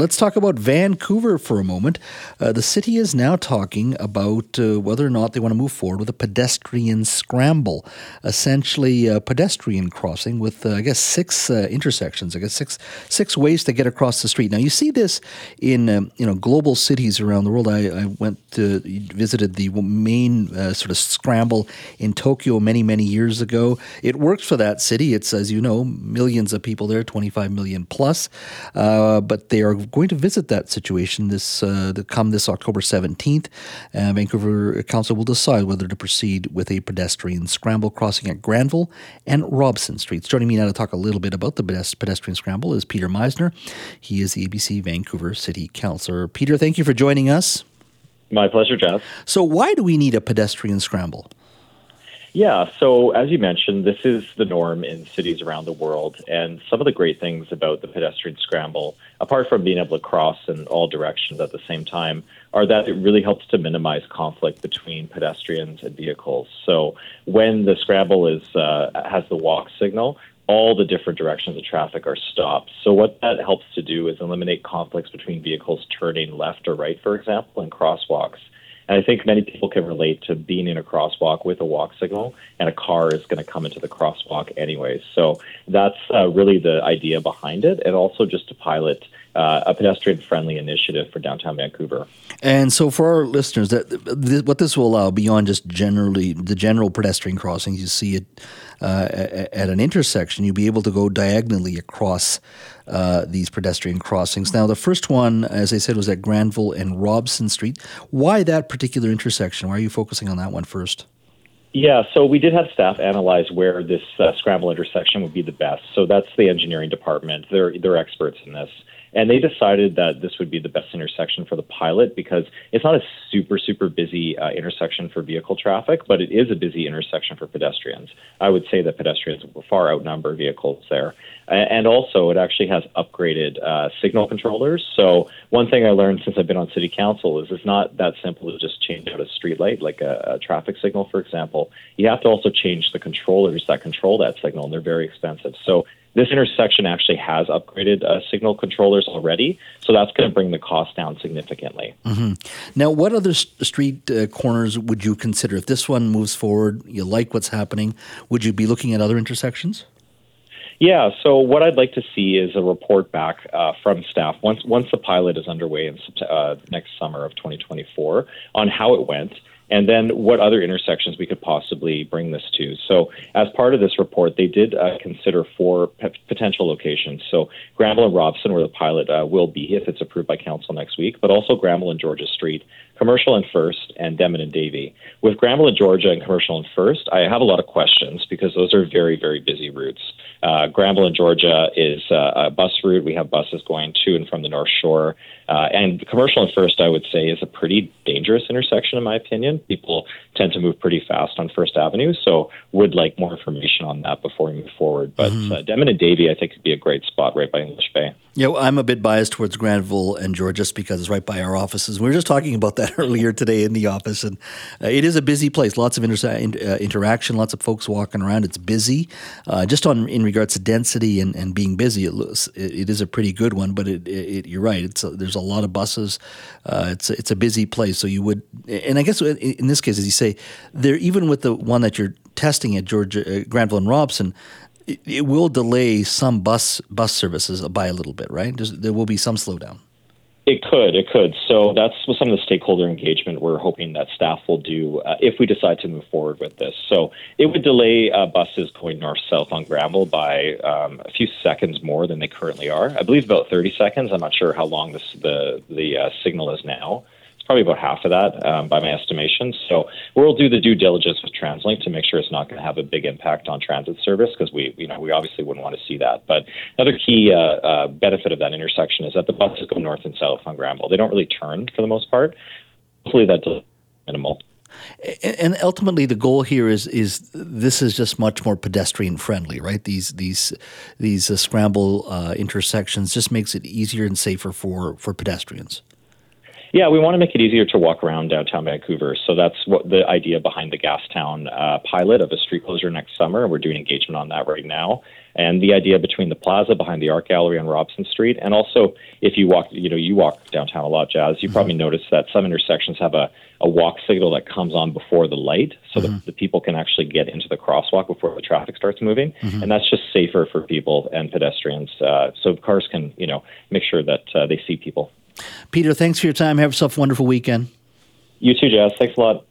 Let's talk about Vancouver for a moment. Uh, the city is now talking about uh, whether or not they want to move forward with a pedestrian scramble, essentially a pedestrian crossing with, uh, I guess, six uh, intersections. I guess six six ways to get across the street. Now you see this in um, you know global cities around the world. I, I went to visited the main uh, sort of scramble in Tokyo many many years ago. It works for that city. It's as you know millions of people there, twenty five million plus, uh, but they are going to visit that situation this uh, come this October 17th. Uh, Vancouver Council will decide whether to proceed with a pedestrian scramble crossing at Granville and Robson Streets. Joining me now to talk a little bit about the pedestrian scramble is Peter Meiszner. He is the ABC Vancouver City Councillor. Peter, thank you for joining us. My pleasure, Jeff. So, why do we need a pedestrian scramble? Yeah, so as you mentioned, this is the norm in cities around the world. And some of the great things about the pedestrian scramble, apart from being able to cross in all directions at the same time, are that it really helps to minimize conflict between pedestrians and vehicles. So when the scramble is uh, has the walk signal, all the different directions of traffic are stopped. So what that helps to do is eliminate conflicts between vehicles turning left or right, for example, in crosswalks. And I think many people can relate to being in a crosswalk with a walk signal, and a car is going to come into the crosswalk anyways. So that's uh, really the idea behind it, and also just to pilot uh, a pedestrian friendly initiative for downtown Vancouver. And so, for our listeners, that th- what this will allow beyond just generally the general pedestrian crossings, you see it uh, at an intersection, you'll be able to go diagonally across uh, these pedestrian crossings. Now, the first one, as I said, was at Granville and Robson Street. Why that particular intersection? Why are you focusing on that one first? Yeah, so we did have staff analyze where this uh, scramble intersection would be the best. So that's the engineering department. They're they're experts in this. And they decided that this would be the best intersection for the pilot because it's not a super, super busy uh, intersection for vehicle traffic, but it is a busy intersection for pedestrians. I would say that pedestrians will far outnumber vehicles there. And also, it actually has upgraded uh, signal controllers. So, one thing I learned since I've been on city council is it's not that simple to just change out a street light, like a, a traffic signal, for example. You have to also change the controllers that control that signal, and they're very expensive. So, this intersection actually has upgraded uh, signal controllers already, so that's going to bring the cost down significantly. Mm-hmm. Now, what other street uh, corners would you consider? If this one moves forward, you like what's happening, would you be looking at other intersections? Yeah, so what I'd like to see is a report back uh, from staff once once the pilot is underway in uh, next summer of 2024 on how it went and then what other intersections we could possibly bring this to. So, as part of this report, they did uh, consider four p- potential locations. So, Granville and Robson, where the pilot uh, will be if it's approved by council next week, but also Granville and Georgia Street, Commercial and First, and Denman and Davie. With Granville and Georgia and Commercial and First, I have a lot of questions because those are very, very busy routes. Uh, Granville and Georgia is uh, a bus route. We have buses going to and from the North Shore. Uh, and Commercial and First, I would say, is a pretty dangerous intersection, in my opinion. People tend to move pretty fast on First Avenue, so would like more information on that before we move forward. But mm-hmm. uh, Denman and Davie, I think, could be a great spot right by English Bay. Yeah, well, I'm a bit biased towards Granville and Georgia just because it's right by our offices. We were just talking about that earlier today in the office, and uh, it is a busy place. Lots of inter- uh, interaction, lots of folks walking around. It's busy. Uh, just on in regards to density and, and being busy, it, looks, it, it is a pretty good one. But it, it, you're right. It's a, there's a lot of buses. Uh, it's a, it's a busy place. So you would, and I guess in this case, as you say, there even with the one that you're testing at Georgia, uh, Granville and Robson, it, it, will delay some bus bus services by a little bit, right? There's, there will be some slowdown. It could, it could. So that's some of the stakeholder engagement we're hoping that staff will do uh, if we decide to move forward with this. So it would delay uh, buses going north south on Granville by um, a few seconds more than they currently are. I believe about 30 seconds. I'm not sure how long this, the the uh, signal is now probably about half of that um, by my estimation. So we'll do the due diligence with TransLink to make sure it's not going to have a big impact on transit service because we, you know, we obviously wouldn't want to see that. But another key uh, uh, benefit of that intersection is that the buses go north and south on Granville. They don't really turn for the most part. Hopefully that's minimal. And ultimately, the goal here is is this is just much more pedestrian friendly, right? These these these uh, scramble uh, intersections just makes it easier and safer for for pedestrians. Yeah, we want to make it easier to walk around downtown Vancouver. So that's what the idea behind the Gastown uh, pilot of a street closure next summer. We're doing engagement on that right now. And the idea between the plaza behind the art gallery on Robson Street, and also if you walk, you know, you walk downtown a lot, Jas, you mm-hmm. probably notice that some intersections have a, a walk signal that comes on before the light so mm-hmm. that the people can actually get into the crosswalk before the traffic starts moving. Mm-hmm. And that's just safer for people and pedestrians. Uh, so cars can, you know, make sure that uh, they see people. Peter, thanks for your time. Have yourself a wonderful weekend. You too, Jas. Thanks a lot.